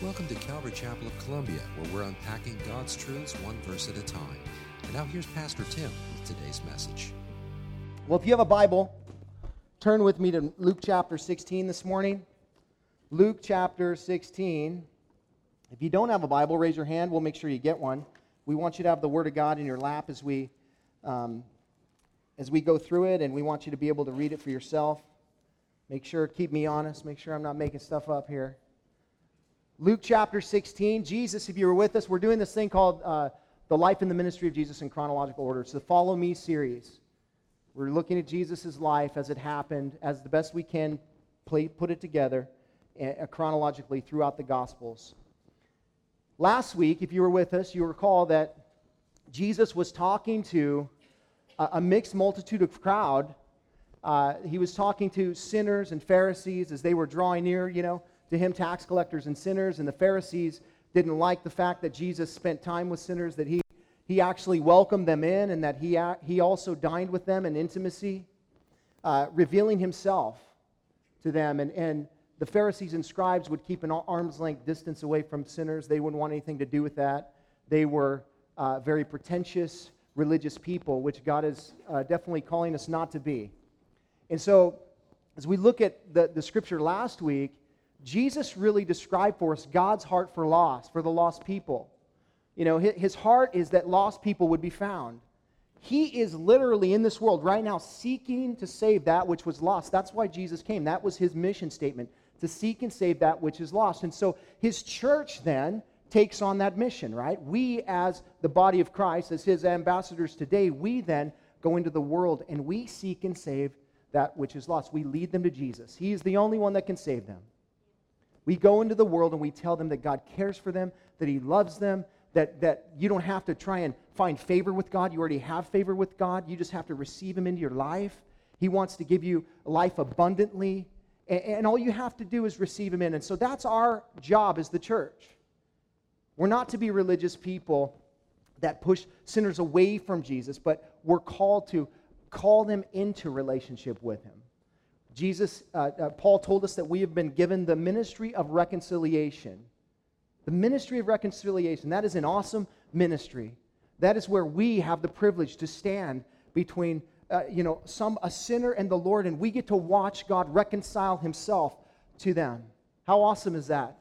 Welcome to Calvary Chapel of Columbia, where we're unpacking God's truths one verse at a time. And now here's Pastor Tim with today's message. Well, if you have a Bible, turn with me to Luke chapter 16 this morning. Luke chapter 16. If you don't have a Bible, raise your hand. We'll make sure you get one. We want you to have the Word of God in your lap as we, um, as we go through it, and we want you to be able to read it for yourself. Make sure, keep me honest, make sure I'm not making stuff up here. Luke chapter 16, Jesus, if you were with us, we're doing this thing called uh, The Life and the Ministry of Jesus in Chronological Order. It's the Follow Me series. We're looking at Jesus' life as it happened, as the best we can play, put it together uh, chronologically throughout the Gospels. Last week, if you were with us, you recall that Jesus was talking to a, a mixed multitude of crowd. Uh, he was talking to sinners and Pharisees as they were drawing near, you know, to him, tax collectors and sinners. And the Pharisees didn't like the fact that Jesus spent time with sinners, that he, he actually welcomed them in, and that he, he also dined with them in intimacy, uh, revealing himself to them. And, and the Pharisees and scribes would keep an arm's length distance away from sinners. They wouldn't want anything to do with that. They were uh, very pretentious religious people, which God is uh, definitely calling us not to be. And so, as we look at the, the scripture last week, Jesus really described for us God's heart for lost, for the lost people. You know, his heart is that lost people would be found. He is literally in this world right now seeking to save that which was lost. That's why Jesus came. That was his mission statement to seek and save that which is lost. And so his church then takes on that mission, right? We, as the body of Christ, as his ambassadors today, we then go into the world and we seek and save that which is lost. We lead them to Jesus. He is the only one that can save them. We go into the world and we tell them that God cares for them, that He loves them, that, that you don't have to try and find favor with God. You already have favor with God. You just have to receive Him into your life. He wants to give you life abundantly. And, and all you have to do is receive Him in. And so that's our job as the church. We're not to be religious people that push sinners away from Jesus, but we're called to call them into relationship with Him. Jesus, uh, uh, Paul told us that we have been given the ministry of reconciliation. The ministry of reconciliation. That is an awesome ministry. That is where we have the privilege to stand between, uh, you know, some a sinner and the Lord, and we get to watch God reconcile Himself to them. How awesome is that?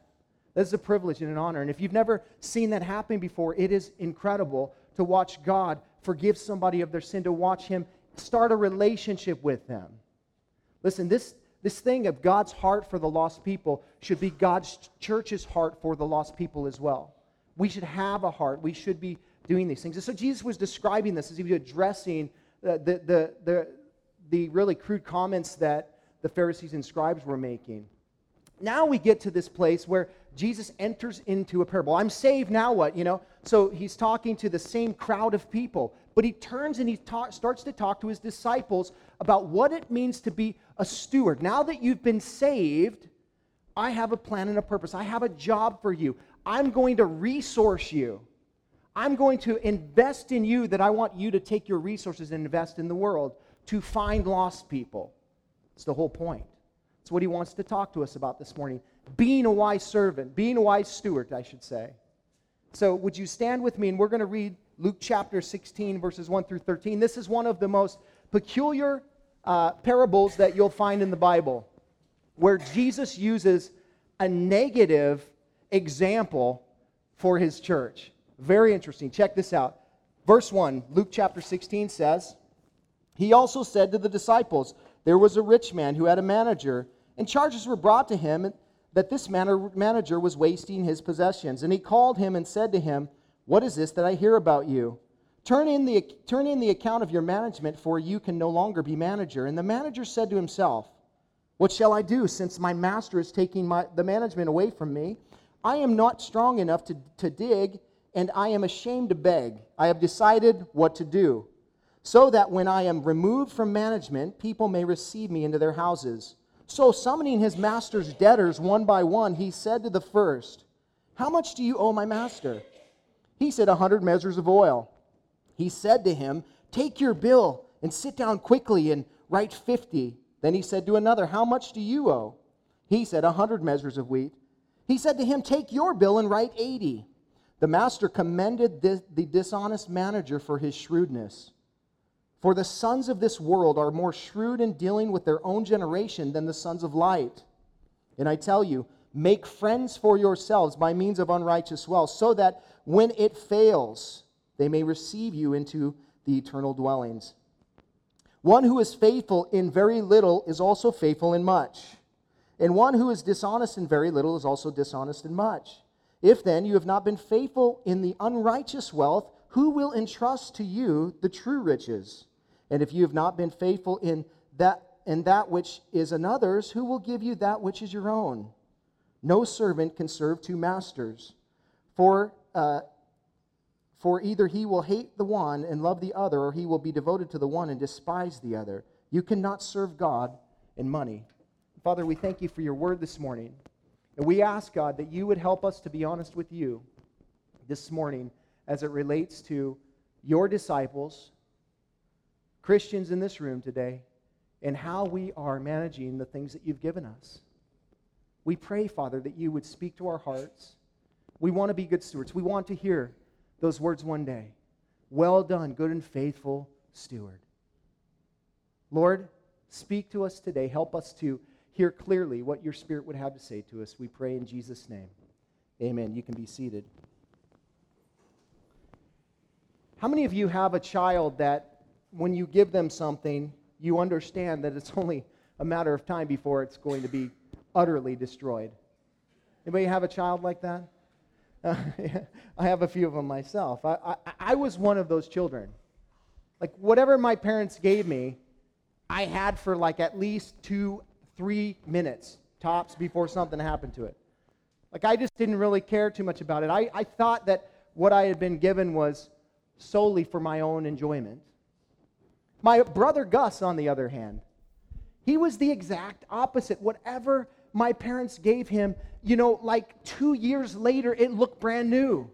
That is a privilege and an honor. And if you've never seen that happen before, it is incredible to watch God forgive somebody of their sin, to watch Him start a relationship with them. Listen, this, this thing of God's heart for the lost people should be God's church's heart for the lost people as well. We should have a heart. We should be doing these things. And so Jesus was describing this as he was addressing the, the, the, the, the really crude comments that the Pharisees and scribes were making. Now we get to this place where Jesus enters into a parable. I'm saved, now what? You know? So he's talking to the same crowd of people, but he turns and he ta- starts to talk to his disciples about what it means to be a steward. Now that you've been saved, I have a plan and a purpose. I have a job for you. I'm going to resource you. I'm going to invest in you that I want you to take your resources and invest in the world to find lost people. It's the whole point. It's what he wants to talk to us about this morning. Being a wise servant, being a wise steward, I should say. So, would you stand with me and we're going to read Luke chapter 16, verses 1 through 13. This is one of the most peculiar uh, parables that you'll find in the Bible where Jesus uses a negative example for his church. Very interesting. Check this out. Verse 1, Luke chapter 16 says, He also said to the disciples, There was a rich man who had a manager, and charges were brought to him that this manager was wasting his possessions. And he called him and said to him, What is this that I hear about you? Turn in, the, turn in the account of your management, for you can no longer be manager. And the manager said to himself, What shall I do, since my master is taking my, the management away from me? I am not strong enough to, to dig, and I am ashamed to beg. I have decided what to do, so that when I am removed from management, people may receive me into their houses. So, summoning his master's debtors one by one, he said to the first, How much do you owe my master? He said, A hundred measures of oil he said to him, Take your bill and sit down quickly and write 50. Then he said to another, How much do you owe? He said, A hundred measures of wheat. He said to him, Take your bill and write 80. The master commended the, the dishonest manager for his shrewdness. For the sons of this world are more shrewd in dealing with their own generation than the sons of light. And I tell you, make friends for yourselves by means of unrighteous wealth, so that when it fails, they may receive you into the eternal dwellings. One who is faithful in very little is also faithful in much. And one who is dishonest in very little is also dishonest in much. If then you have not been faithful in the unrighteous wealth, who will entrust to you the true riches? And if you have not been faithful in that in that which is another's, who will give you that which is your own? No servant can serve two masters, for uh, for either he will hate the one and love the other, or he will be devoted to the one and despise the other. You cannot serve God and money. Father, we thank you for your word this morning. And we ask, God, that you would help us to be honest with you this morning as it relates to your disciples, Christians in this room today, and how we are managing the things that you've given us. We pray, Father, that you would speak to our hearts. We want to be good stewards. We want to hear those words one day. Well done, good and faithful steward. Lord, speak to us today. Help us to hear clearly what your Spirit would have to say to us. We pray in Jesus' name. Amen. You can be seated. How many of you have a child that when you give them something, you understand that it's only a matter of time before it's going to be utterly destroyed? Anybody have a child like that? I have a few of them myself. I, I, I was one of those children. Like, whatever my parents gave me, I had for like at least two three minutes tops before something happened to it. Like, I just didn't really care too much about it. I, I thought that what I had been given was solely for my own enjoyment. My brother Gus, on the other hand, he was the exact opposite. Whatever my parents gave him, you know, like two years later, it looked brand new.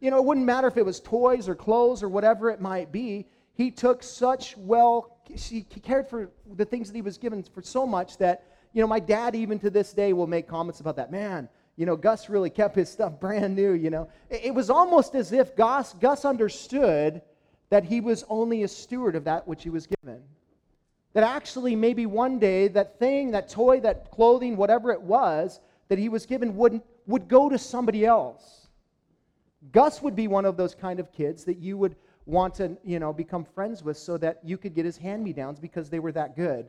You know, it wouldn't matter if it was toys or clothes or whatever it might be. He took such well he cared for the things that he was given for so much that, you know, my dad, even to this day, will make comments about that. Man, you know, Gus really kept his stuff brand new, you know. It, was almost as if Gus, Gus understood that he was only a steward of that which he was given. That actually, maybe one day, that thing, that toy, that clothing, whatever it was that he was given would would go to somebody else. Gus would be one of those kind of kids that you would want to, you know, become friends with so that you could get his hand-me-downs because they were that good.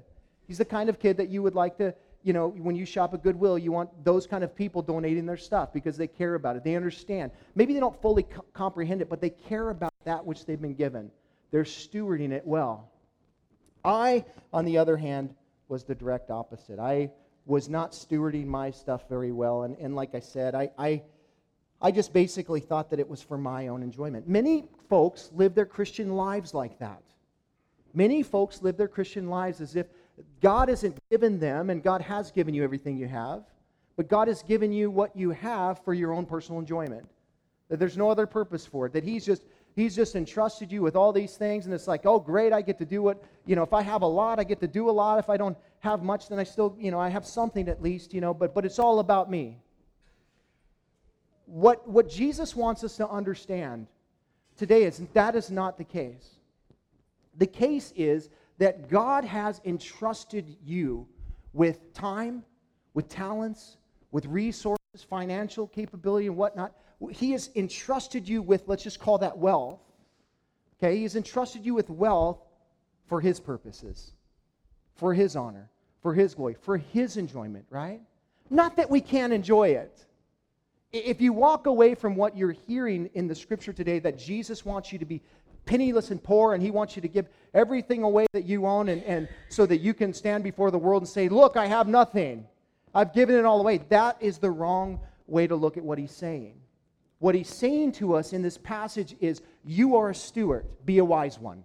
He's the kind of kid that you would like to, you know, when you shop at Goodwill, you want those kind of people donating their stuff because they care about it. They understand. Maybe they don't fully co- comprehend it, but they care about that which they've been given. They're stewarding it well. I, on the other hand, was the direct opposite. I was not stewarding my stuff very well. And, and like I said, I, I I just basically thought that it was for my own enjoyment. Many folks live their Christian lives like that. Many folks live their Christian lives as if God hasn't given them, and God has given you everything you have, but God has given you what you have for your own personal enjoyment. That there's no other purpose for it. That He's just He's just entrusted you with all these things, and it's like, oh, great, I get to do what, you know, if I have a lot, I get to do a lot. If I don't have much, then I still, you know, I have something at least, you know, but, but it's all about me. What, what Jesus wants us to understand today is that is not the case. The case is that God has entrusted you with time, with talents, with resources, financial capability, and whatnot. He has entrusted you with, let's just call that wealth. Okay? He has entrusted you with wealth for His purposes, for His honor, for His glory, for His enjoyment, right? Not that we can't enjoy it. If you walk away from what you're hearing in the scripture today, that Jesus wants you to be penniless and poor, and he wants you to give everything away that you own, and, and so that you can stand before the world and say, Look, I have nothing. I've given it all away. That is the wrong way to look at what he's saying. What he's saying to us in this passage is, You are a steward, be a wise one.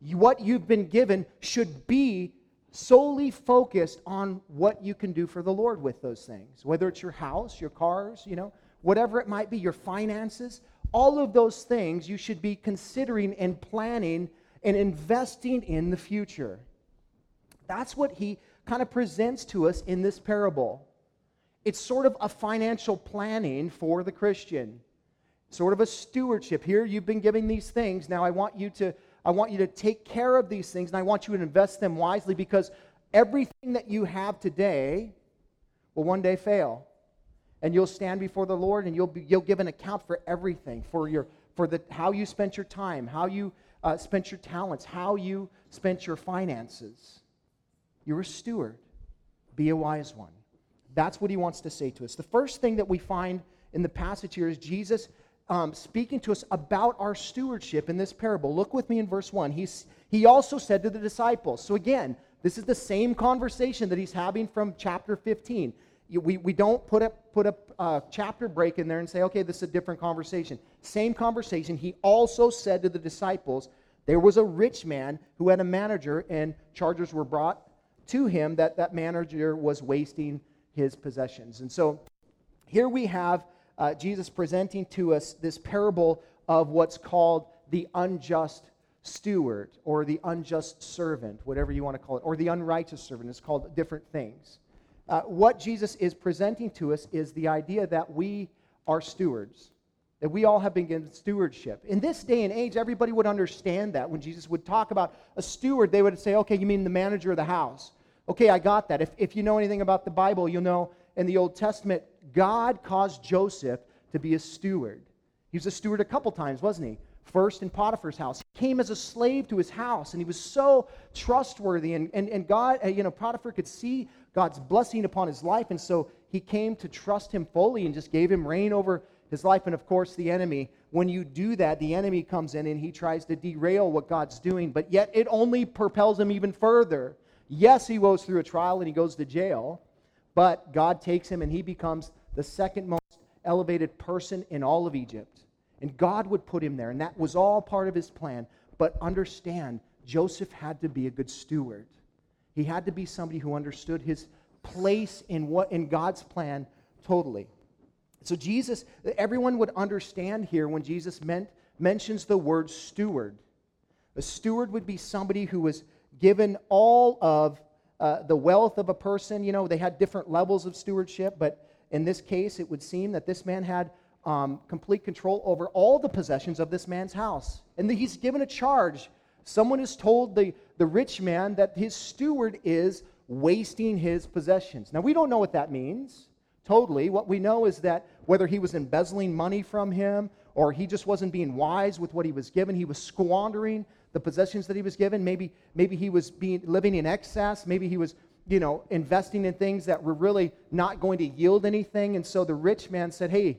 What you've been given should be solely focused on what you can do for the Lord with those things, whether it's your house, your cars, you know, whatever it might be, your finances, all of those things you should be considering and planning and investing in the future. That's what he kind of presents to us in this parable. It's sort of a financial planning for the Christian, sort of a stewardship. Here you've been giving these things. Now I want you to I want you to take care of these things and I want you to invest them wisely because everything that you have today will one day fail. And you'll stand before the Lord and you'll, be, you'll give an account for everything, for, your, for the, how you spent your time, how you uh, spent your talents, how you spent your finances. You're a steward. Be a wise one. That's what he wants to say to us. The first thing that we find in the passage here is Jesus um, speaking to us about our stewardship in this parable. Look with me in verse 1. He's, he also said to the disciples, so again, this is the same conversation that he's having from chapter 15. We, we don't put a, put a uh, chapter break in there and say, okay, this is a different conversation. Same conversation. He also said to the disciples, there was a rich man who had a manager, and charges were brought to him that that manager was wasting his possessions. And so here we have uh, Jesus presenting to us this parable of what's called the unjust steward or the unjust servant, whatever you want to call it, or the unrighteous servant. It's called different things. Uh, what Jesus is presenting to us is the idea that we are stewards, that we all have been given stewardship. In this day and age, everybody would understand that. When Jesus would talk about a steward, they would say, okay, you mean the manager of the house. Okay, I got that. If, if you know anything about the Bible, you'll know in the Old Testament, God caused Joseph to be a steward. He was a steward a couple times, wasn't he? First in Potiphar's house. He came as a slave to his house, and he was so trustworthy. And, and, and God, uh, you know, Potiphar could see God's blessing upon his life. And so he came to trust him fully and just gave him reign over his life. And of course, the enemy, when you do that, the enemy comes in and he tries to derail what God's doing, but yet it only propels him even further. Yes, he goes through a trial and he goes to jail, but God takes him and he becomes the second most elevated person in all of Egypt. And God would put him there, and that was all part of his plan. But understand, Joseph had to be a good steward. He had to be somebody who understood his place in what in God's plan totally. So Jesus, everyone would understand here when Jesus meant, mentions the word steward. A steward would be somebody who was given all of uh, the wealth of a person. You know, they had different levels of stewardship, but in this case, it would seem that this man had um, complete control over all the possessions of this man's house. And he's given a charge Someone has told the, the rich man that his steward is wasting his possessions. Now, we don't know what that means totally. What we know is that whether he was embezzling money from him or he just wasn't being wise with what he was given, he was squandering the possessions that he was given. Maybe, maybe he was being, living in excess. Maybe he was you know, investing in things that were really not going to yield anything. And so the rich man said, Hey,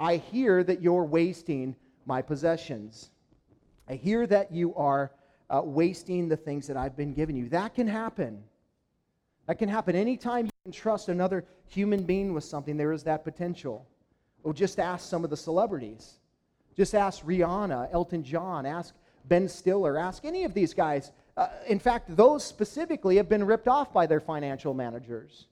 I hear that you're wasting my possessions. I hear that you are uh, wasting the things that I've been giving you. That can happen. That can happen. Anytime you can trust another human being with something, there is that potential. Oh, just ask some of the celebrities. Just ask Rihanna, Elton John, ask Ben Stiller, ask any of these guys. Uh, in fact, those specifically have been ripped off by their financial managers,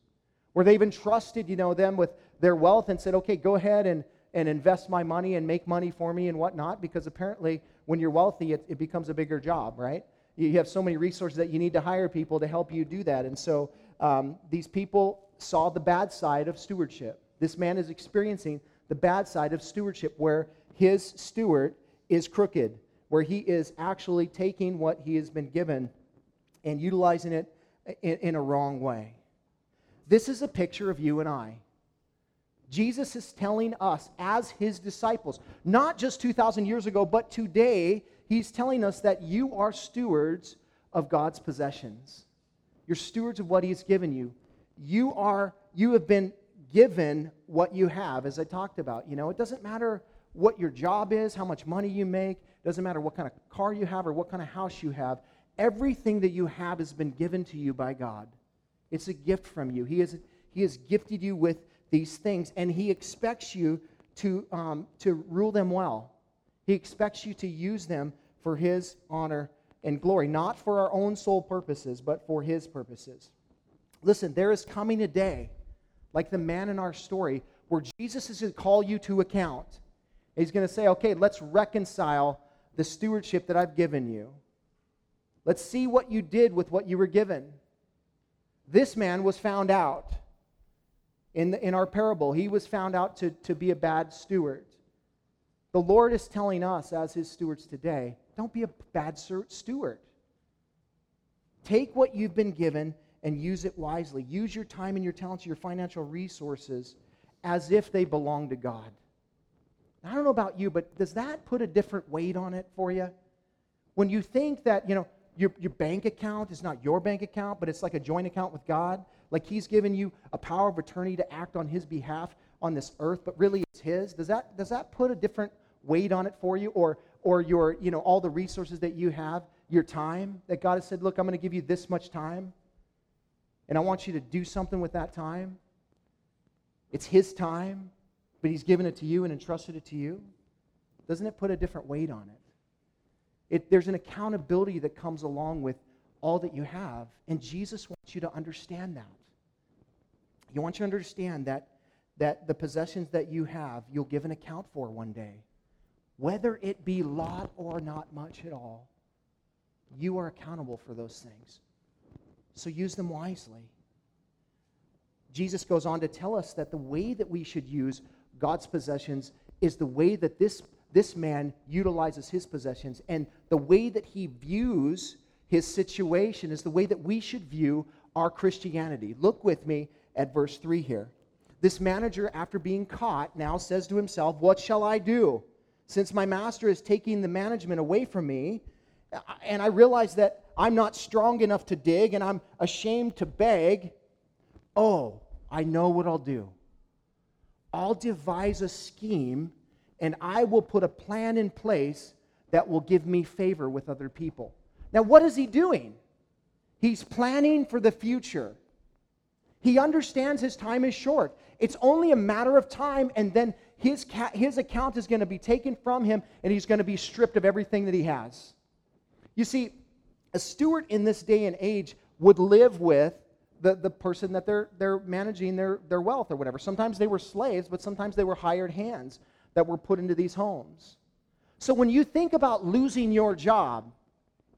where they've entrusted, you know, them with their wealth and said, okay, go ahead and, and invest my money and make money for me and whatnot, because apparently when you're wealthy, it, it becomes a bigger job, right? You have so many resources that you need to hire people to help you do that. And so um, these people saw the bad side of stewardship. This man is experiencing the bad side of stewardship where his steward is crooked, where he is actually taking what he has been given and utilizing it in, in a wrong way. This is a picture of you and I. Jesus is telling us as his disciples, not just 2,000 years ago, but today, he's telling us that you are stewards of God's possessions. You're stewards of what he's given you. You are you have been given what you have as I talked about. You know, it doesn't matter what your job is, how much money you make, doesn't matter what kind of car you have or what kind of house you have. Everything that you have has been given to you by God. It's a gift from you. He has, he has gifted you with these things, and He expects you to, um, to rule them well. He expects you to use them for His honor and glory, not for our own sole purposes, but for His purposes. Listen, there is coming a day, like the man in our story, where Jesus is going to call you to account. He's going to say, okay, let's reconcile the stewardship that I've given you. Let's see what you did with what you were given. This man was found out. in, the, in our parable. He was found out to, to be a bad steward. The Lord is telling us, as his stewards today, don't be a bad steward. Take what you've been given and use it wisely. Use your time and your talents, your financial resources as if they belong to God. I don't know about you, but does that put a different weight on it for you? When you think that, you know, your, your bank account is not your bank account, but it's like a joint account with God, like He's given you a power of attorney to act on His behalf on this earth, but really it's His, does that, does that put a different weight on it for you? Or, or your, you know, all the resources that you have, your time, that God has said, look, I'm going to give you this much time, and I want you to do something with that time? It's His time, but He's given it to you and entrusted it to you. Doesn't it put a different weight on it? it there's an accountability that comes along with all that you have, and Jesus wants you to understand that. He wants you to understand that, that the possessions that you have, you'll give an account for one day. Whether it be lot or not much at all, you are accountable for those things. So use them wisely. Jesus goes on to tell us that the way that we should use God's possessions is the way that this, this man utilizes his possessions. And the way that he views his situation is the way that we should view our Christianity. Look with me at verse 3 here. This manager, after being caught, now says to himself, What shall I do? Since my master is taking the management away from me, and I realize that I'm not strong enough to dig and I'm ashamed to beg, Oh, I know what I'll do. I'll devise a scheme and I will put a plan in place that will give me favor with other people. Now, what is he doing? He's planning for the future. He understands his time is short. It's only a matter of time, and then his, ca- his account is going to be taken from him, and he's going to be stripped of everything that he has. You see, a steward in this day and age would live with the, the person that they're, they're managing their, their wealth or whatever. Sometimes they were slaves, but sometimes they were hired hands that were put into these homes. So when you think about losing your job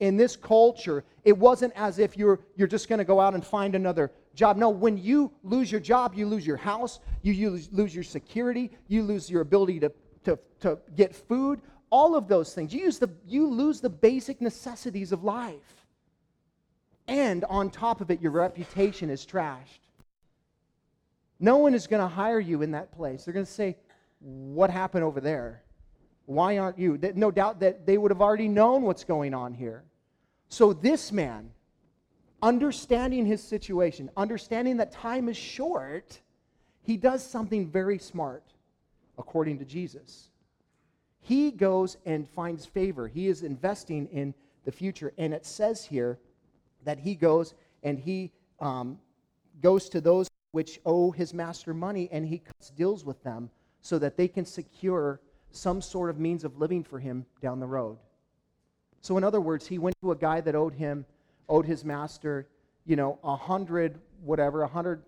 in this culture, it wasn't as if you're, you're just going to go out and find another job. No, when you lose your job, you lose your house, you, you lose your security, you lose your ability to, to, to get food, all of those things. You, use the, you lose the basic necessities of life. And on top of it, your reputation is trashed. No one is going to hire you in that place. They're going to say, What happened over there? Why aren't you? No doubt that they would have already known what's going on here. So, this man, understanding his situation, understanding that time is short, he does something very smart, according to Jesus. He goes and finds favor. He is investing in the future. And it says here, that he goes and he um, goes to those which owe his master money and he cuts deals with them so that they can secure some sort of means of living for him down the road. So, in other words, he went to a guy that owed him, owed his master, you know, a hundred, whatever, a hundred,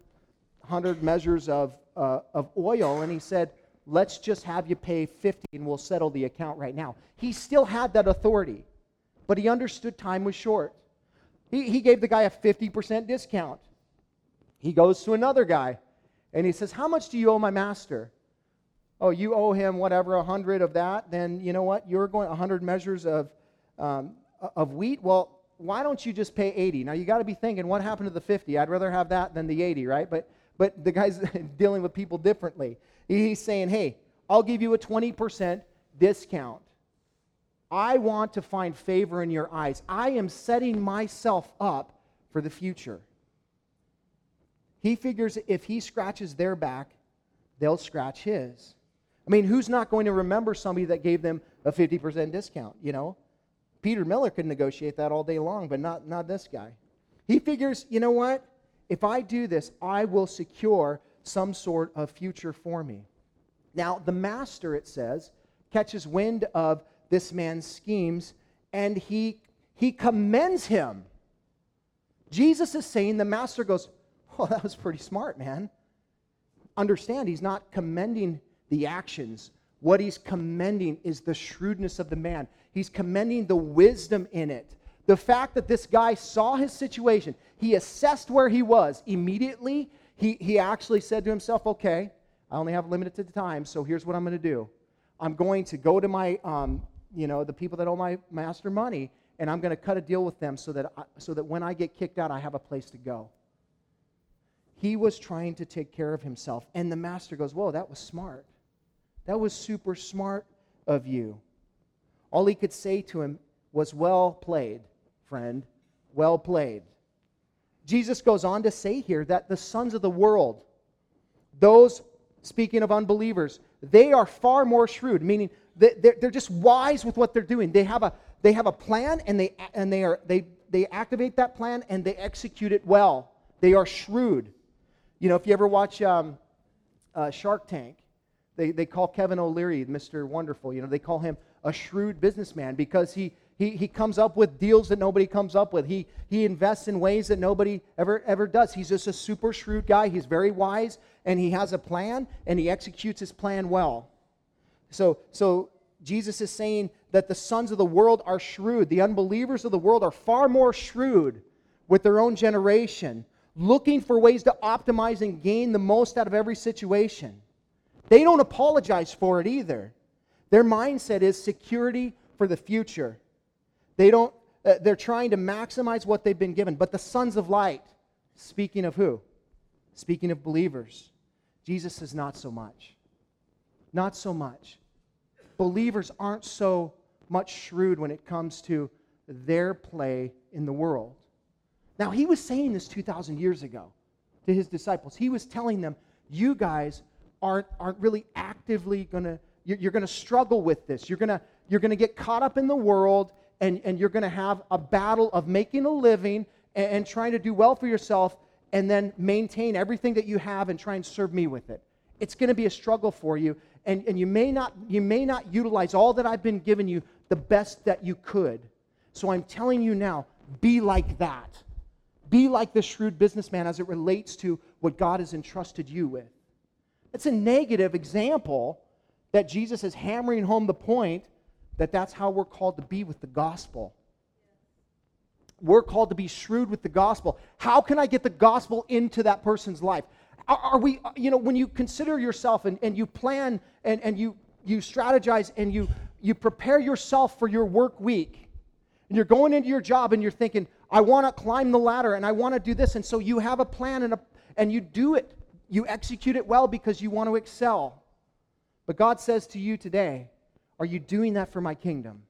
hundred measures of, uh, of oil, and he said, let's just have you pay 50 and we'll settle the account right now. He still had that authority, but he understood time was short. He, he gave the guy a 50% discount. He goes to another guy and he says, How much do you owe my master? Oh, you owe him whatever, a hundred of that. Then you know what? You're going a hundred measures of, um, of wheat. Well, why don't you just pay 80? Now you got to be thinking, what happened to the 50? I'd rather have that than the 80, right? But but the guy's dealing with people differently. He's saying, hey, I'll give you a 20% discount. I want to find favor in your eyes. I am setting myself up for the future. He figures if he scratches their back, they'll scratch his. I mean, who's not going to remember somebody that gave them a 50% discount, you know? Peter Miller could negotiate that all day long, but not, not this guy. He figures, you know what? If I do this, I will secure some sort of future for me. Now, the master, it says, catches wind of this man's schemes and he, he commends him. Jesus is saying, the master goes, Oh, that was pretty smart, man. Understand, he's not commending the actions. What he's commending is the shrewdness of the man. He's commending the wisdom in it. The fact that this guy saw his situation, he assessed where he was. Immediately, He, he actually said to himself, okay, I only have limited time, so here's what I'm going to do. I'm going to go to my, um, you know, the people that owe my master money, and I'm going to cut a deal with them so that, I, so that when I get kicked out, I have a place to go. He was trying to take care of himself, and the master goes, whoa, that was smart. That was super smart of you. All he could say to him was, well played, friend, well played. Jesus goes on to say here that the sons of the world, those speaking of unbelievers, they are far more shrewd, meaning they're just wise with what they're doing. They have a, they have a plan and, they, and they, are, they, they activate that plan and they execute it well. They are shrewd. You know, if you ever watch um, uh, Shark Tank, they, they call Kevin O'Leary Mr. Wonderful. You know, they call him a shrewd businessman because he, he, he comes up with deals that nobody comes up with. He, he invests in ways that nobody ever, ever does. He's just a super shrewd guy. He's very wise, and he has a plan, and he executes his plan well. So, so Jesus is saying that the sons of the world are shrewd. The unbelievers of the world are far more shrewd with their own generation, looking for ways to optimize and gain the most out of every situation. They don't apologize for it either. Their mindset is security for the future. They don't, uh, they're trying to maximize what they've been given. But the sons of light, speaking of who? Speaking of believers, Jesus says, not so much. Not so much. Believers aren't so much shrewd when it comes to their play in the world. Now, he was saying this 2,000 years ago to his disciples. He was telling them, you guys aren't, aren't really actively going to, you're, going to struggle with this. You're going to you're going to get caught up in the world and, and you're going to have a battle of making a living and, and trying to do well for yourself and then maintain everything that you have and try and serve me with it. It's going to be a struggle for you, and, and you, may not, you may not utilize all that I've been giving you the best that you could. So I'm telling you now be like that. Be like the shrewd businessman as it relates to what God has entrusted you with. It's a negative example that Jesus is hammering home the point that that's how we're called to be with the gospel. We're called to be shrewd with the gospel. How can I get the gospel into that person's life? Are, are we, uh, you know, when you consider yourself and, and you plan and, and you, you strategize and you, you prepare yourself for your work week, and you're going into your job and you're thinking, I want to climb the ladder and I want to do this. And so you have a plan and, a, and you do it. You execute it well because you want to excel. But God says to you today, are you doing that for my kingdom?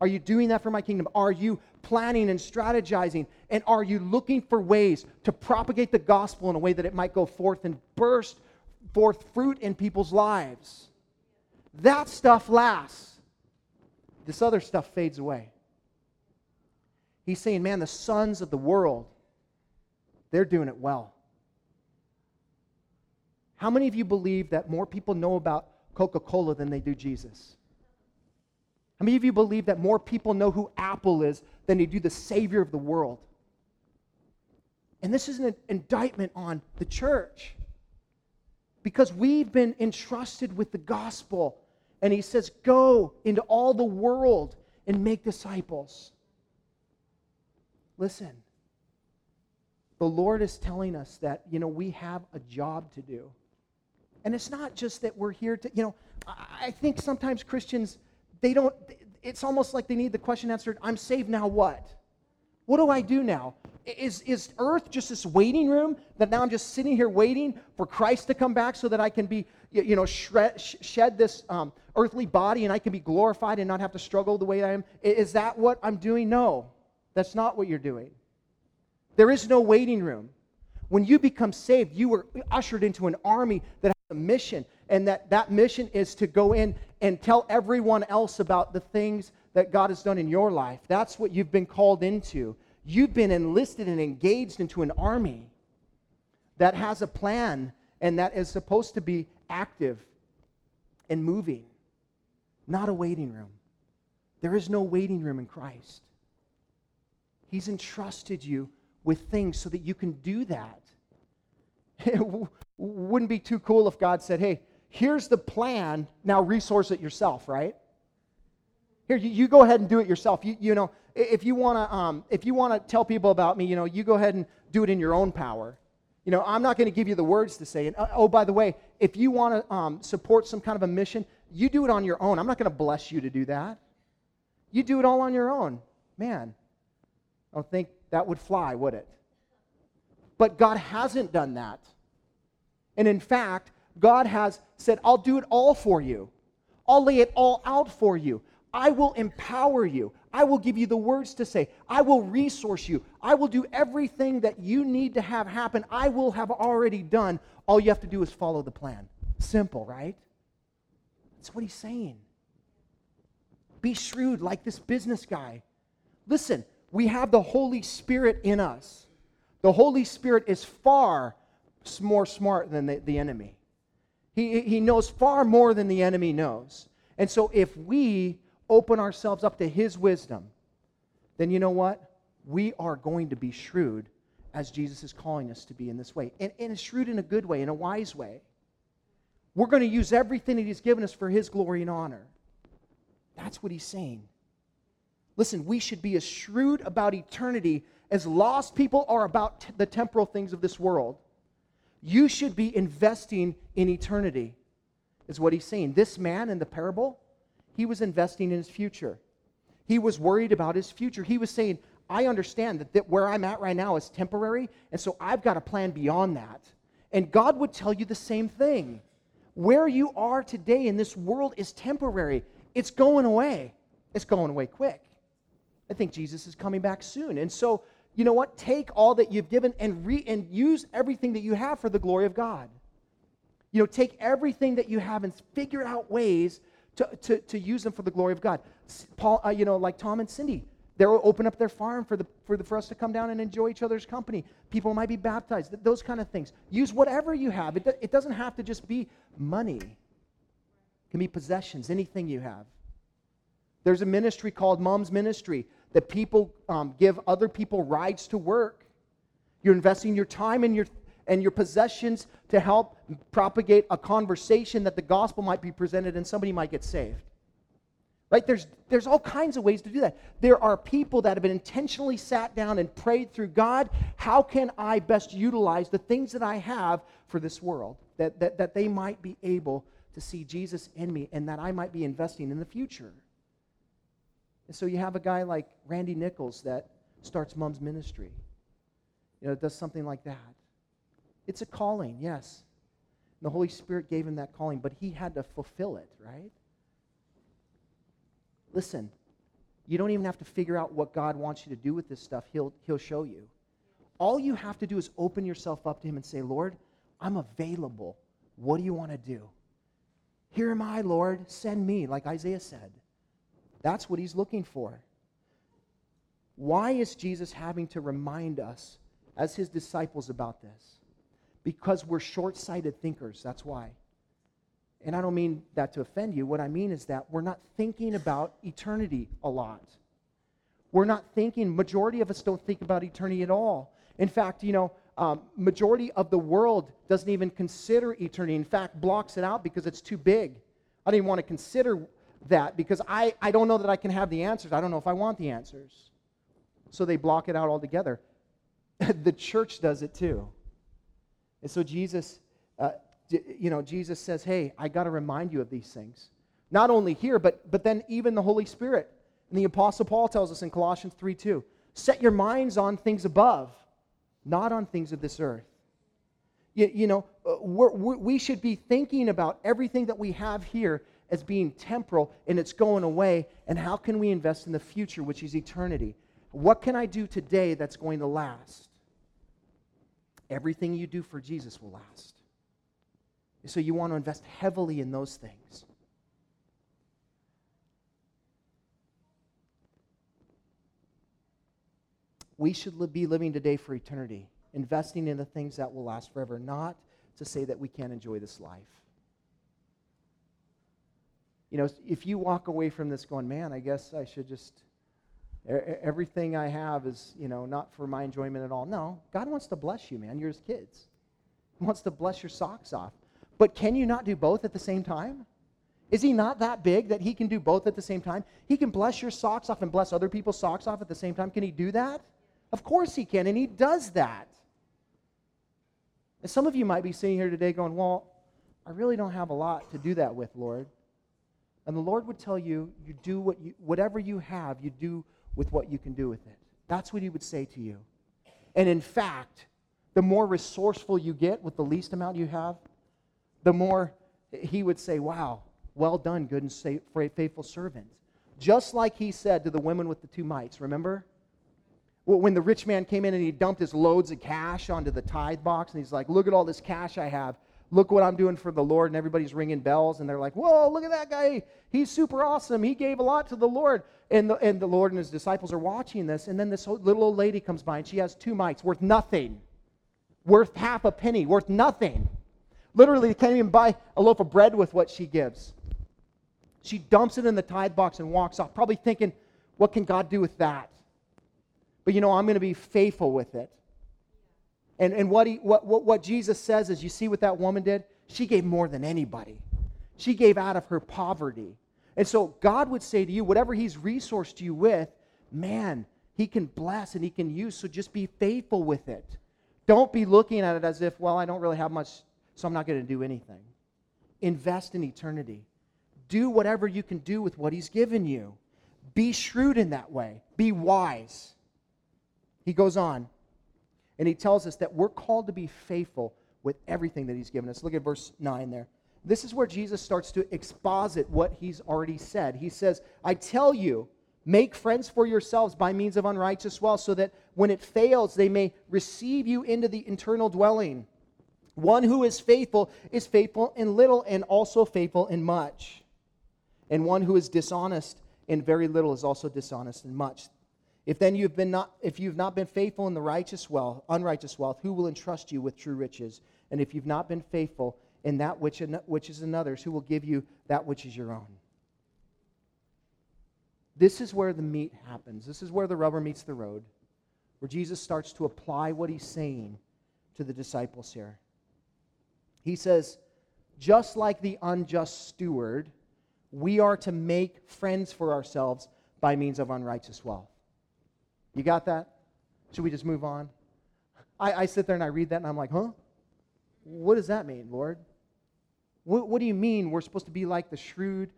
Are you doing that for my kingdom? Are you planning and strategizing? And are you looking for ways to propagate the gospel in a way that it might go forth and burst forth fruit in people's lives? That stuff lasts. This other stuff fades away. He's saying, man, the sons of the world, they're doing it well. How many of you believe that more people know about Coca Cola than they do Jesus? How many of you believe that more people know who Apple is than they do the Savior of the world? And this is an indictment on the church because we've been entrusted with the gospel. And he says, Go into all the world and make disciples. Listen, the Lord is telling us that, you know, we have a job to do. And it's not just that we're here to, you know, I think sometimes Christians, they don't, it's almost like they need the question answered I'm saved, now what? What do I do now? Is, is earth just this waiting room that now I'm just sitting here waiting for Christ to come back so that I can be, you know, shred, shed this um, earthly body and I can be glorified and not have to struggle the way I am? Is that what I'm doing? No, that's not what you're doing. There is no waiting room. When you become saved, you were ushered into an army that has a mission, and that that mission is to go in and tell everyone else about the things that God has done in your life. That's what you've been called into. You've been enlisted and engaged into an army that has a plan and that is supposed to be active and moving, not a waiting room. There is no waiting room in Christ. He's entrusted you with things so that you can do that. It wouldn't be too cool if God said, hey, here's the plan, now resource it yourself, right? Here, you, you go ahead and do it yourself. You, you know, if you want to um, if you want to tell people about me, you know, you go ahead and do it in your own power. You know, I'm not going to give you the words to say. And uh, oh, by the way, if you want to um, support some kind of a mission, you do it on your own. I'm not going to bless you to do that. You do it all on your own. Man, I don't think that would fly, would it? But God hasn't done that. And in fact, God has said, I'll do it all for you. I'll lay it all out for you. I will empower you. I will give you the words to say. I will resource you. I will do everything that you need to have happen. I will have already done. All you have to do is follow the plan. Simple, right? That's what he's saying. Be shrewd like this business guy. Listen, we have the Holy Spirit in us. The Holy Spirit is far more smart than the, the enemy. He, he knows far more than the enemy knows. And so if we open ourselves up to his wisdom, then you know what? We are going to be shrewd as Jesus is calling us to be in this way. And, and shrewd in a good way, in a wise way. We're going to use everything that he's given us for his glory and honor. That's what he's saying. Listen, we should be as shrewd about eternity as lost people are about t- the temporal things of this world. You should be investing in eternity, is what he's saying. This man in the parable, he was investing in his future. He was worried about his future. He was saying, I understand that, that where I'm at right now is temporary, and so I've got a plan beyond that. And God would tell you the same thing. Where you are today in this world is temporary, it's going away. It's going away quick. I think Jesus is coming back soon. And so you know what? Take all that you've given and, re- and use everything that you have for the glory of God. You know, take everything that you have and figure out ways to, to, to use them for the glory of God. Paul, uh, you know, like Tom and Cindy, they'll open up their farm for, the, for, the, for us to come down and enjoy each other's company. People might be baptized, those kind of things. Use whatever you have. It, it doesn't have to just be money, it can be possessions, anything you have. There's a ministry called Mom's Ministry that people um, give other people rides to work. You're investing your time and your, and your possessions to help propagate a conversation that the gospel might be presented and somebody might get saved. Right? There's, there's all kinds of ways to do that. There are people that have been intentionally sat down and prayed through God, how can I best utilize the things that I have for this world? That, that, that they might be able to see Jesus in me and that I might be investing in the future. And so you have a guy like Randy Nichols that starts Mom's Ministry. You know, does something like that. It's a calling, yes. The Holy Spirit gave him that calling, but he had to fulfill it, right? Listen, you don't even have to figure out what God wants you to do with this stuff. He'll, he'll show you. All you have to do is open yourself up to Him and say, Lord, I'm available. What do you want to do? Here am I, Lord. Send me, like Isaiah said. That's what he's looking for. Why is Jesus having to remind us as his disciples about this? Because we're short sighted thinkers. That's why. And I don't mean that to offend you. What I mean is that we're not thinking about eternity a lot. We're not thinking, majority of us don't think about eternity at all. In fact, you know, um, majority of the world doesn't even consider eternity. In fact, blocks it out because it's too big. I didn't even want to consider that because I, I don't know that I can have the answers. I don't know if I want the answers. So they block it out altogether. the church does it too. And so Jesus, uh, you know, Jesus says, hey, I got to remind you of these things. Not only here, but, but then even the Holy Spirit. And the Apostle Paul tells us in Colossians 3 2, set your minds on things above, not on things of this earth. You, you know, uh, we're, we should be thinking about everything that we have here as being temporal and it's going away. And how can we invest in the future, which is eternity? What can I do today that's going to last? Everything you do for Jesus will last. So you want to invest heavily in those things. We should be living today for eternity, investing in the things that will last forever, not to say that we can't enjoy this life you know, if you walk away from this going, man, I guess I should just, everything I have is, you know, not for my enjoyment at all. No, God wants to bless you, man. You're his kids. He wants to bless your socks off. But can you not do both at the same time? Is he not that big that he can do both at the same time? He can bless your socks off and bless other people's socks off at the same time. Can he do that? Of course he can, and he does that. And some of you might be sitting here today going, Well, I really don't have a lot to do that with, Lord. And the Lord would tell you, you do what you, whatever you have, you do with what you can do with it. That's what He would say to you. And in fact, the more resourceful you get with the least amount you have, the more He would say, Wow, well done, good and faithful servant. Just like He said to the women with the two mites, remember? when the rich man came in and he dumped his loads of cash onto the tithe box, and he's like, Look at all this cash I have. Look what I'm doing for the Lord. And everybody's ringing bells, and they're like, Whoa, look at that guy. He's super awesome. He gave a lot to the Lord. And the, and the Lord and his disciples are watching this. And then this little old lady comes by, and she has two mites worth nothing, worth half a penny, worth nothing. Literally, can't even buy a loaf of bread with what she gives. She dumps it in the tithe box and walks off, probably thinking, What can God do with that? But you know, I'm going to be faithful with it. And, and what, he, what, what, what Jesus says is, you see what that woman did? She gave more than anybody. She gave out of her poverty. And so God would say to you, whatever He's resourced you with, man, He can bless and He can use. So just be faithful with it. Don't be looking at it as if, well, I don't really have much, so I'm not going to do anything. Invest in eternity. Do whatever you can do with what He's given you. Be shrewd in that way. Be wise. He goes on and he tells us that we're called to be faithful with everything that he's given us. Look at verse 9 there. This is where Jesus starts to exposit what he's already said. He says, I tell you, make friends for yourselves by means of unrighteous wealth, so that when it fails, they may receive you into the eternal dwelling. One who is faithful is faithful in little and also faithful in much. And one who is dishonest in very little is also dishonest in much. If then you've been not, if you've not been faithful in the righteous wealth, unrighteous wealth, who will entrust you with true riches? And if you've not been faithful in that which, which is another's, who will give you that which is your own? This is where the meat happens. This is where the rubber meets the road, where Jesus starts to apply what he's saying to the disciples here. He says, just like the unjust steward, we are to make friends for ourselves by means of unrighteous wealth. You got that? Should we just move on? I, I sit there and I read that and I'm like, huh? What does that mean, Lord? What, what do you mean we're supposed to be like the shrewd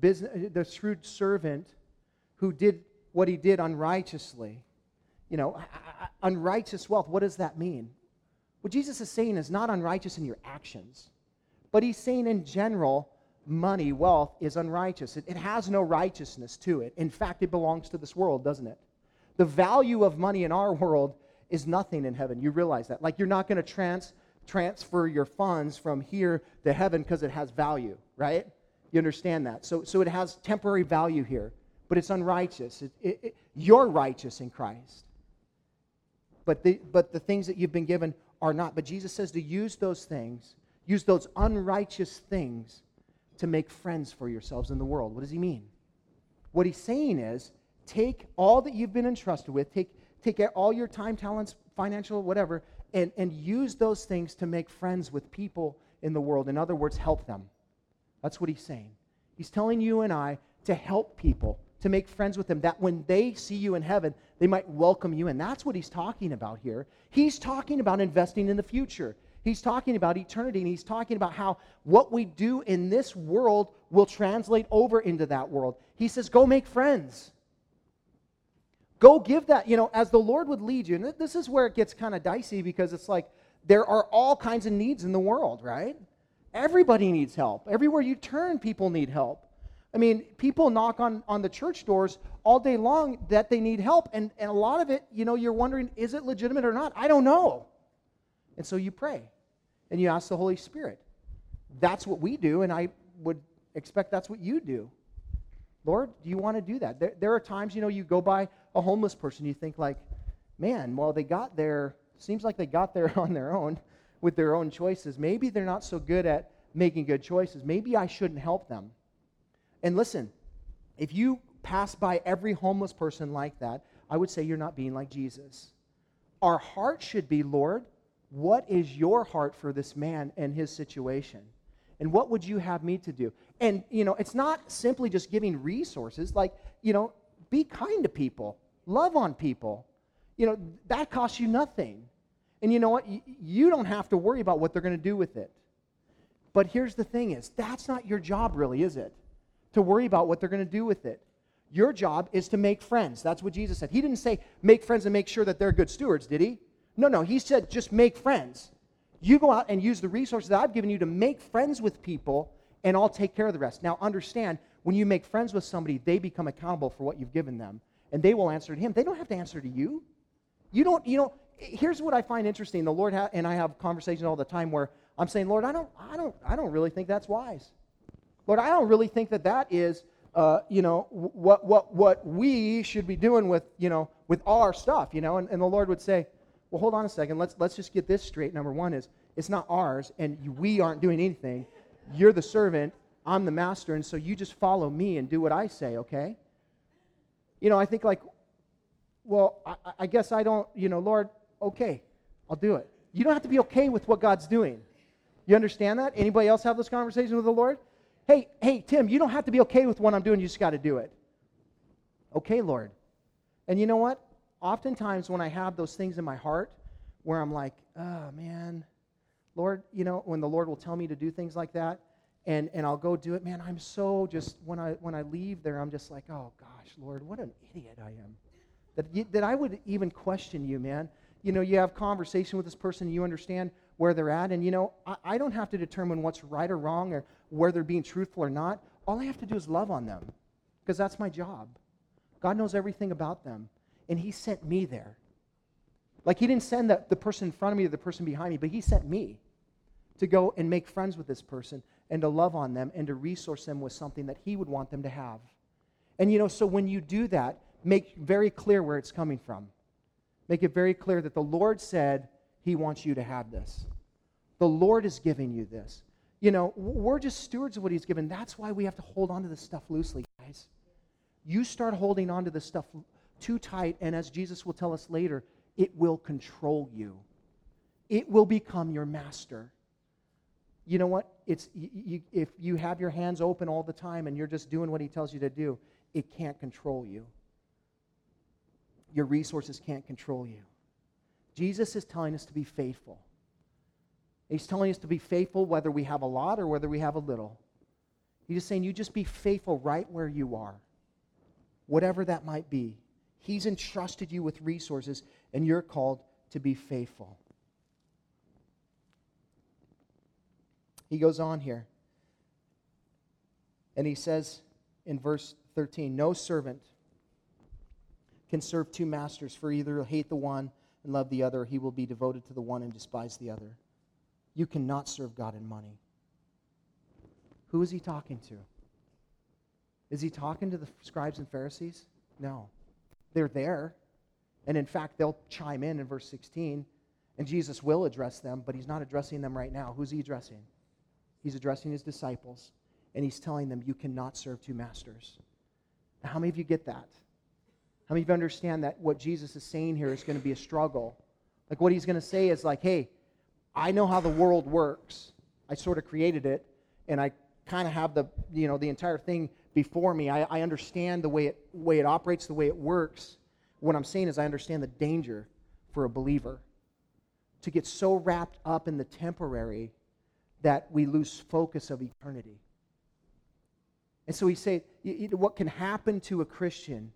business, the shrewd servant who did what he did unrighteously? You know, unrighteous wealth, what does that mean? What Jesus is saying is not unrighteous in your actions, but he's saying in general, money, wealth is unrighteous. It, it has no righteousness to it. In fact, it belongs to this world, doesn't it? The value of money in our world is nothing in heaven. You realize that. Like you're not going to trans, transfer your funds from here to heaven because it has value, right? You understand that. So, so it has temporary value here, but it's unrighteous. It, it, it, you're righteous in Christ. But the, but the things that you've been given are not. But Jesus says to use those things, use those unrighteous things to make friends for yourselves in the world. What does he mean? What he's saying is, take all that you've been entrusted with, take, take all your time, talents, financial, whatever, and, and use those things to make friends with people in the world. In other words, help them. That's what he's saying. He's telling you and I to help people, to make friends with them, that when they see you in heaven, they might welcome you And That's what he's talking about here. He's talking about investing in the future. He's talking about eternity, and he's talking about how what we do in this world will translate over into that world. He says, Go make friends. Go give that, you know, as the Lord would lead you. And this is where it gets kind of dicey because it's like there are all kinds of needs in the world, right? Everybody needs help. Everywhere you turn, people need help. I mean, people knock on, on the church doors all day long that they need help. And, and a lot of it, you know, you're wondering, is it legitimate or not? I don't know. And so you pray and you ask the Holy Spirit. That's what we do, and I would expect that's what you do. Lord, do you want to do that? There, there are times, you know, you go by a homeless person, you think like, man, well, they got there, seems like they got there on their own with their own choices. Maybe they're not so good at making good choices. Maybe I shouldn't help them. And listen, if you pass by every homeless person like that, I would say you're not being like Jesus. Our heart should be, Lord, what is your heart for this man and his situation? And what would you have me to do? And, you know, it's not simply just giving resources. Like, you know, be kind to people, love on people. You know, that costs you nothing. And you know what? You don't have to worry about what they're going to do with it. But here's the thing is, that's not your job really, is it? To worry about what they're going to do with it. Your job is to make friends. That's what Jesus said. He didn't say make friends and make sure that they're good stewards, did he? No, no. He said just make friends. You go out and use the resources that I've given you to make friends with people, and I'll take care of the rest. Now, understand, when you make friends with somebody, they become accountable for what you've given them, and they will answer to him. They don't have to answer to you. You don't, you know, here's what I find interesting. The Lord ha- and I have conversations all the time where I'm saying, Lord, I don't, I don't, I don't really think that's wise. Lord, I don't really think that that is, uh, you know, what, what, what we should be doing with, you know, with all our stuff, you know. And, and the Lord would say, well, hold on a second. Let's, let's just get this straight. Number one is, it's not ours, and we aren't doing anything. You're the servant. I'm the master, and so you just follow me and do what I say, okay? You know, I think like, well, I, I guess I don't, you know, Lord, okay, I'll do it. You don't have to be okay with what God's doing. You understand that? Anybody else have this conversation with the Lord? Hey, hey, Tim, you don't have to be okay with what I'm doing. You just got to do it. Okay, Lord. And you know what? Oftentimes, when I have those things in my heart where I'm like, oh, man, Lord, you know, when the Lord will tell me to do things like that, and, and I'll go do it, man, I'm so just, when I, when I leave there, I'm just like, oh, gosh, Lord, what an idiot I am. That, you, that I would even question you, man. You know, you have conversation with this person, you understand where they're at. And, you know, I, I don't have to determine what's right or wrong or where they're being truthful or not. All I have to do is love on them because that's my job. God knows everything about them. And He sent me there. Like He didn't send the, the person in front of me or the person behind me, but He sent me to go and make friends with this person and to love on them and to resource them with something that He would want them to have. And, you know, so when you do that, make very clear where it's coming from. Make it very clear that the Lord said, he wants you to have this. The Lord is giving you this. You know, we're just stewards of what He's given. That's why we have to hold on to this stuff loosely, guys. You start holding on to this stuff too tight, and as Jesus will tell us later, it will control you. It will become your master. You know what? It's you, you, if you have your hands open all the time and you're just doing what he tells you to do, it can't control you. Your resources can't control you. Jesus is telling us to be faithful. He's telling us to be faithful whether we have a lot or whether we have a little. He's just saying, you just be faithful right where you are, whatever that might be. He's entrusted you with resources, and you're called to be faithful. He goes on here, and he says in verse 13 No servant can serve two masters, for either he'll hate the one and love the other, he will be devoted to the one and despise the other. You cannot serve God and money. Who is he talking to? Is he talking to the scribes and Pharisees? No. They're there. And in fact, they'll chime in in verse 16, and Jesus will address them, but he's not addressing them right now. Who's he addressing? He's addressing his disciples, and he's telling them, You cannot serve two masters. Now, how many of you get that? How many of you understand that what Jesus is saying here is going to be a struggle? Like what he's going to say is like, hey, I know how the world works. I sort of created it, and I kind of have the, you know, the entire thing before me. I, I understand the way it, way it operates, the way it works. What I'm saying is I understand the danger for a believer to get so wrapped up in the temporary that we lose focus of eternity. And so he said, what can happen to a Christian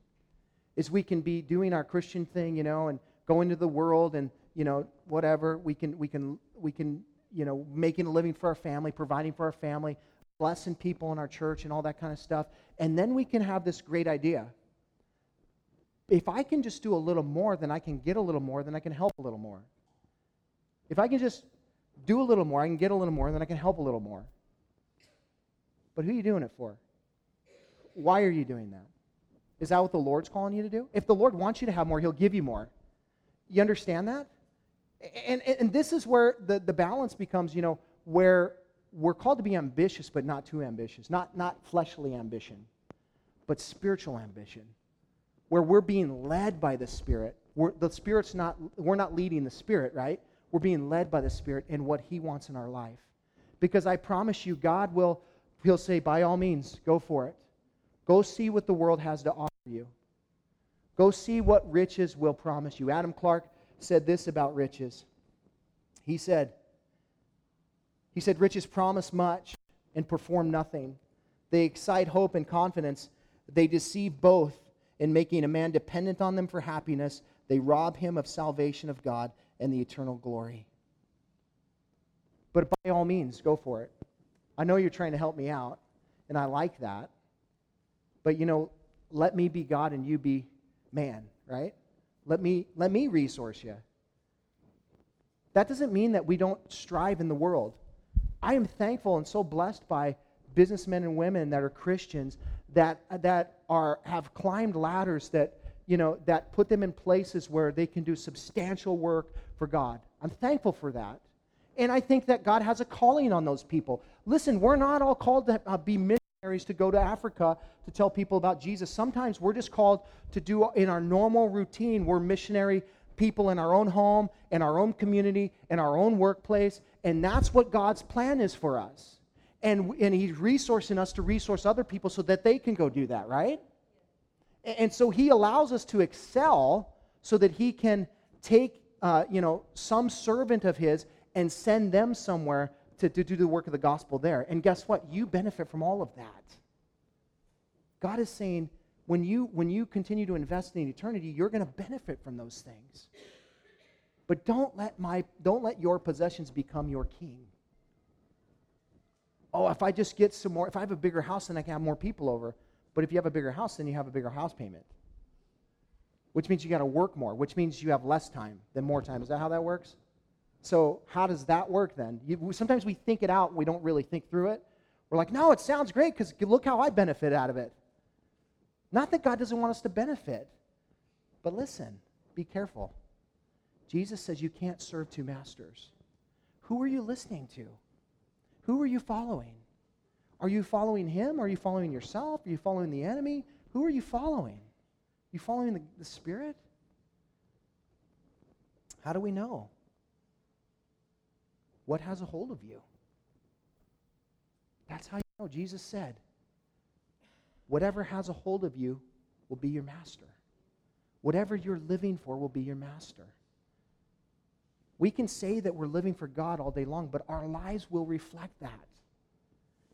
is we can be doing our Christian thing, you know, and going to the world and, you know, whatever. We can, we can, we can, you know, making a living for our family, providing for our family, blessing people in our church and all that kind of stuff. And then we can have this great idea. If I can just do a little more, then I can get a little more, then I can help a little more. If I can just do a little more, I can get a little more, and then I can help a little more. But who are you doing it for? Why are you doing that? Is that what the Lord's calling you to do? If the Lord wants you to have more, He'll give you more. You understand that? And, and, and this is where the, the balance becomes, you know, where we're called to be ambitious, but not too ambitious. Not, not fleshly ambition, but spiritual ambition. Where we're being led by the Spirit. We're, the Spirit's not, we're not leading the Spirit, right? We're being led by the Spirit in what He wants in our life. Because I promise you, God will, He'll say, by all means, go for it. Go see what the world has to offer you. Go see what riches will promise you. Adam Clarke said this about riches. He said, he said, riches promise much and perform nothing. They excite hope and confidence. They deceive both in making a man dependent on them for happiness. They rob him of salvation of God and the eternal glory. But by all means, go for it. I know you're trying to help me out, and I like that. But you know, let me be God and you be man, right? Let me let me resource you. That doesn't mean that we don't strive in the world. I am thankful and so blessed by businessmen and women that are Christians that that are have climbed ladders that you know that put them in places where they can do substantial work for God. I'm thankful for that. And I think that God has a calling on those people. Listen, we're not all called to uh, be missionaries to go to Africa to tell people about Jesus. Sometimes we're just called to do in our normal routine, we're missionary people in our own home, in our own community, in our own workplace. And that's what God's plan is for us. And, and He's resourcing us to resource other people so that they can go do that, right? And, and so He allows us to excel so that He can take, uh, you know, some servant of His and send them somewhere to, to do the work of the gospel there. And guess what? You benefit from all of that. God is saying, when you, when you continue to invest in eternity, you're going to benefit from those things. But don't let, my, don't let your possessions become your king. Oh, if I just get some more, if I have a bigger house, then I can have more people over. But if you have a bigger house, then you have a bigger house payment. Which means you got to work more, which means you have less time than more time. Is that how that works? So, how does that work then? You, sometimes we think it out, we don't really think through it. We're like, no, it sounds great because look how I benefit out of it. Not that God doesn't want us to benefit, but listen, be careful. Jesus says you can't serve two masters. Who are you listening to? Who are you following? Are you following him? Are you following yourself? Are you following the enemy? Who are you following? You following the, the Spirit? How do we know? What has a hold of you? That's how you know. Jesus said, whatever has a hold of you will be your master. Whatever you're living for will be your master. We can say that we're living for God all day long, but our lives will reflect that.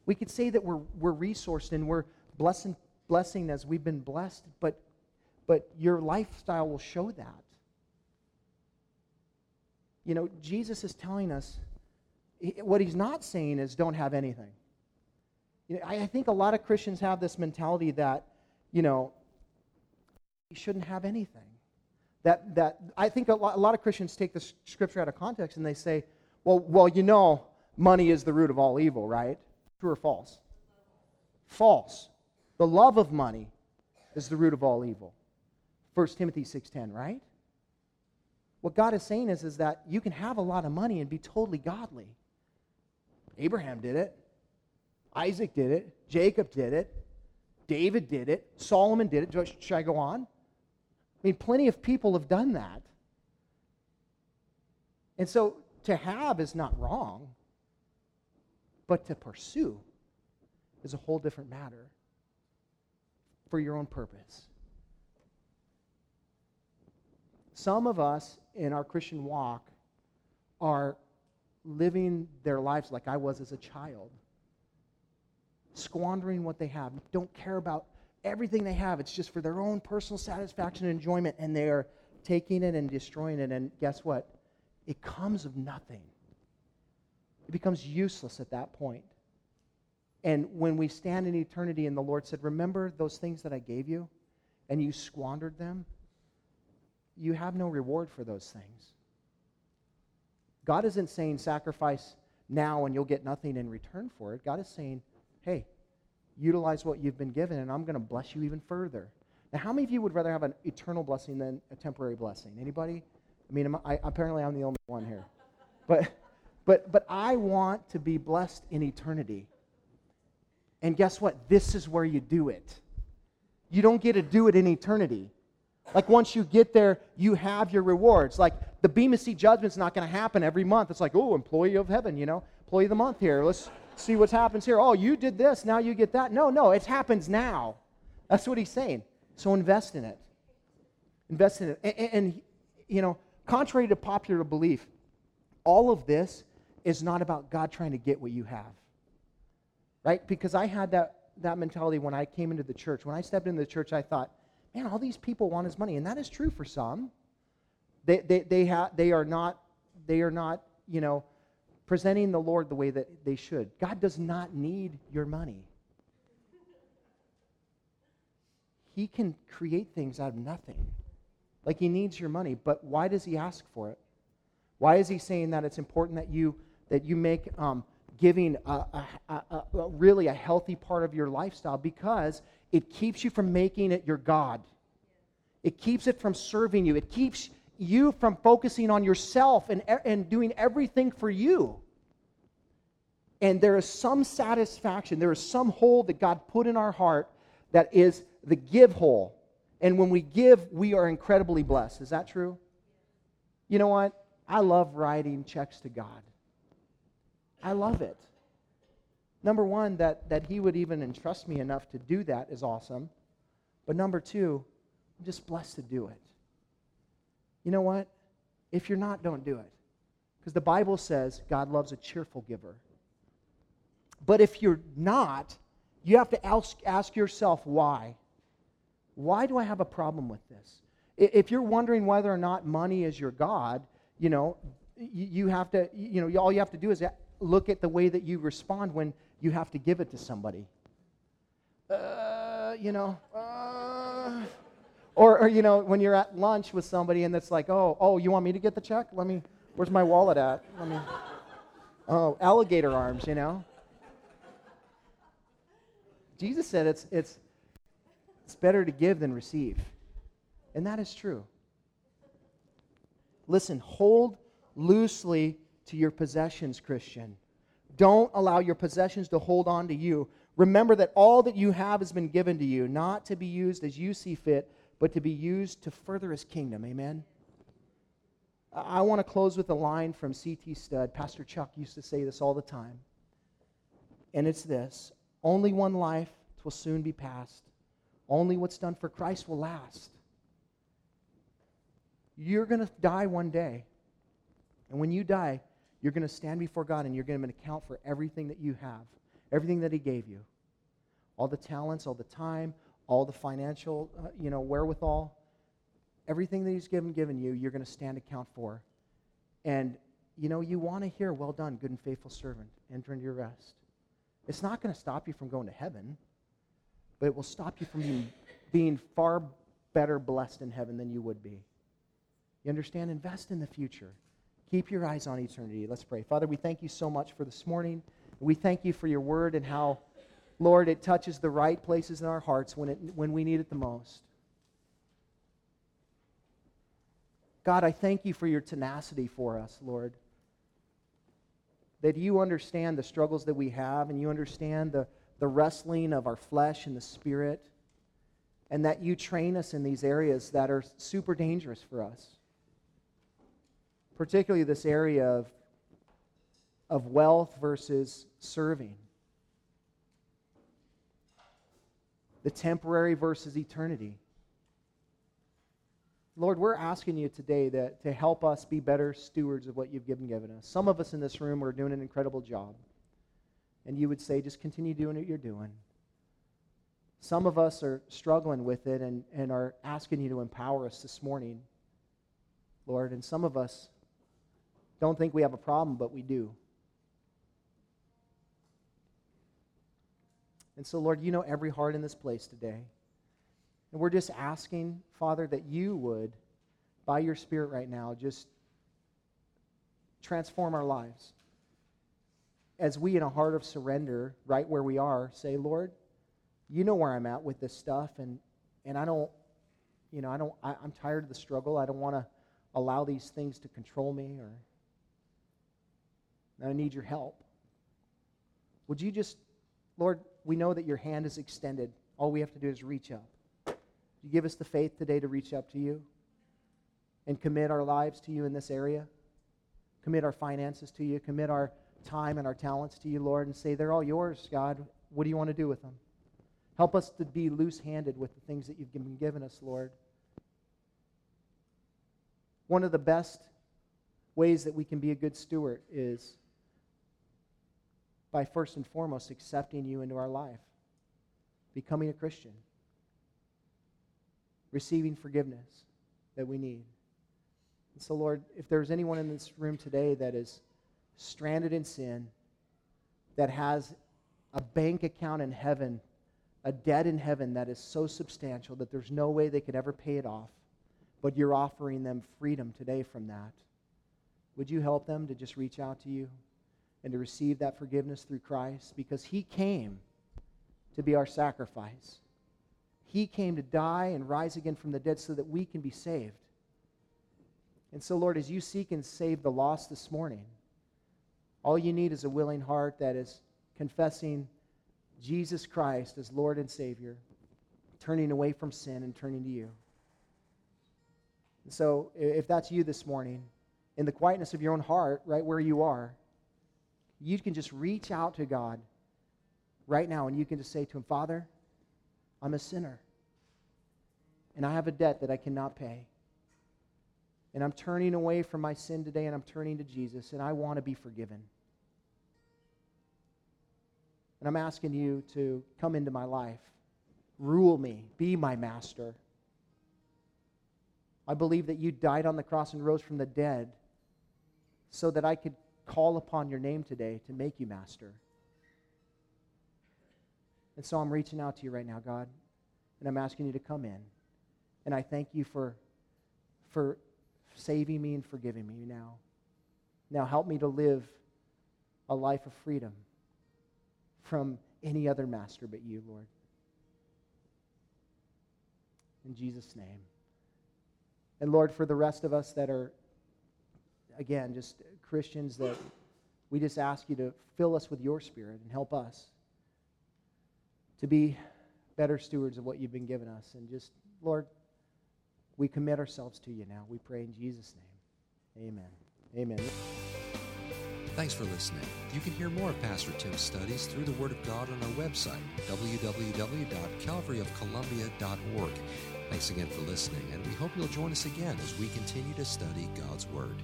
We could say that we're, we're resourced and we're blessing, blessing as we've been blessed, but, but your lifestyle will show that. You know, Jesus is telling us what he's not saying is don't have anything. You know, I, I think a lot of Christians have this mentality that, you know, you shouldn't have anything. That, that I think a lot, a lot of Christians take the scripture out of context and they say, well, well, you know, money is the root of all evil, right? True or false? False. The love of money is the root of all evil. 1 Timothy 6:10, right? What God is saying is, is that you can have a lot of money and be totally godly. Abraham did it. Isaac did it. Jacob did it. David did it. Solomon did it. Should I go on? I mean, plenty of people have done that. And so to have is not wrong, but to pursue is a whole different matter for your own purpose. Some of us in our Christian walk are living their lives like I was as a child, squandering what they have, don't care about everything they have. It's just for their own personal satisfaction and enjoyment, and they are taking it and destroying it. And guess what? It comes of nothing. It becomes useless at that point. And when we stand in eternity and the Lord said, Remember those things that I gave you, and you squandered them, you have no reward for those things. God isn't saying sacrifice now and you'll get nothing in return for it. God is saying, hey, utilize what you've been given and I'm going to bless you even further. Now, how many of you would rather have an eternal blessing than a temporary blessing? Anybody? I mean, I, apparently I'm the only one here. But, but, but I want to be blessed in eternity. And guess what? This is where you do it. You don't get to do it in eternity. Like once you get there, you have your rewards. Like the Bema Seat judgment's not going to happen every month. It's like, oh, employee of heaven, you know, employee of the month here. Let's see what happens here. Oh, you did this, now you get that. No, no, it happens now. That's what he's saying. So invest in it. Invest in it. And, and, and you know, contrary to popular belief, all of this is not about God trying to get what you have. Right? Because I had that, that mentality when I came into the church. When I stepped into the church, I thought, man, all these people want his money. And that is true for some. They, they, they, ha- they, are not, they are not, you know, presenting the Lord the way that they should. God does not need your money. He can create things out of nothing. Like he needs your money, but why does he ask for it? Why is he saying that it's important that you that you make um, giving a, a, a, really a healthy part of your lifestyle? Because it keeps you from making it your God. It keeps it from serving you. It keeps you from focusing on yourself and, and doing everything for you. And there is some satisfaction, there is some hole that God put in our heart that is the give hole. And when we give, we are incredibly blessed. Is that true? You know what? I love writing checks to God. I love it. Number one, that, that He would even entrust me enough to do that is awesome. But number two, I'm just blessed to do it. You know what? If you're not, don't do it. Because the Bible says God loves a cheerful giver. But if you're not, you have to ask, ask yourself why. Why do I have a problem with this? If you're wondering whether or not money is your God, you know, you have to, you know, all you have to do is look at the way that you respond when you have to give it to somebody. Uh, you know, uh, or, or, you know, when you're at lunch with somebody and it's like, oh, oh, you want me to get the check? Let me, where's my wallet at? Let me, oh, alligator arms, you know. Jesus said it's, it's, it's better to give than receive. And that is true. Listen, hold loosely to your possessions, Christian. Don't allow your possessions to hold on to you. Remember that all that you have has been given to you, not to be used as you see fit, but to be used to further his kingdom. Amen? I want to close with a line from C.T. Studd. Pastor Chuck used to say this all the time. And it's this Only one life will soon be past. Only what's done for Christ will last. You're going to die one day. And when you die, you're going to stand before God and you're going to account for everything that you have, everything that He gave you. All the talents, all the time, all the financial, uh, you know, wherewithal, everything that He's given, given you, you're going to stand account for. And, you know, you want to hear, well done, good and faithful servant, enter into your rest. It's not going to stop you from going to heaven, but it will stop you from being, being far better blessed in heaven than you would be. You understand? Invest in the future. Keep your eyes on eternity. Let's pray. Father, we thank you so much for this morning. We thank you for your word and how, Lord, it touches the right places in our hearts when, it, when we need it the most. God, I thank you for your tenacity for us, Lord. That you understand the struggles that we have and you understand the, the wrestling of our flesh and the spirit, and that you train us in these areas that are super dangerous for us particularly this area of, of wealth versus serving, the temporary versus eternity. Lord, we're asking you today that, to help us be better stewards of what you've given, given us. Some of us in this room are doing an incredible job. And you would say, just continue doing what you're doing. Some of us are struggling with it and, and are asking you to empower us this morning, Lord. And some of us don't think we have a problem, but we do. And so, Lord, you know every heart in this place today. And we're just asking, Father, that you would, by your Spirit right now, just transform our lives. As we, in a heart of surrender, right where we are, say, Lord, you know where I'm at with this stuff, and, and I don't, you know, I don't, I, I'm tired of the struggle. I don't want to allow these things to control me or I need your help. Would you just, Lord, we know that your hand is extended. All we have to do is reach up. You give us the faith today to reach up to you and commit our lives to you in this area. Commit our finances to you. Commit our time and our talents to you, Lord, and say, they're all yours, God. What do you want to do with them? Help us to be loose handed with the things that you've been given us, Lord. One of the best ways that we can be a good steward is by first and foremost accepting you into our life, becoming a Christian, receiving forgiveness that we need. And so, Lord, if there's anyone in this room today that is stranded in sin, that has a bank account in heaven, a debt in heaven that is so substantial that there's no way they could ever pay it off, but you're offering them freedom today from that, would you help them to just reach out to you? And to receive that forgiveness through Christ because He came to be our sacrifice. He came to die and rise again from the dead so that we can be saved. And so, Lord, as you seek and save the lost this morning, all you need is a willing heart that is confessing Jesus Christ as Lord and Savior, turning away from sin and turning to you. And so, if that's you this morning, in the quietness of your own heart, right where you are, you can just reach out to God right now and you can just say to Him, Father, I'm a sinner. And I have a debt that I cannot pay. And I'm turning away from my sin today and I'm turning to Jesus and I want to be forgiven. And I'm asking you to come into my life, rule me, be my master. I believe that you died on the cross and rose from the dead so that I could call upon your name today to make you master. And so I'm reaching out to you right now, God, and I'm asking you to come in. And I thank you for, for saving me and forgiving me now. Now help me to live a life of freedom from any other master but you, Lord. In Jesus' name. And Lord, for the rest of us that are, again, just Christians that we just ask you to fill us with your spirit and help us to be better stewards of what you've been given us. And just, Lord, we commit ourselves to you now. We pray in Jesus' name. Amen. Amen. Thanks for listening. You can hear more of Pastor Tim's studies through the Word of God on our website, www.calvaryofcolumbia.org. Thanks again for listening, and we hope you'll join us again as we continue to study God's Word.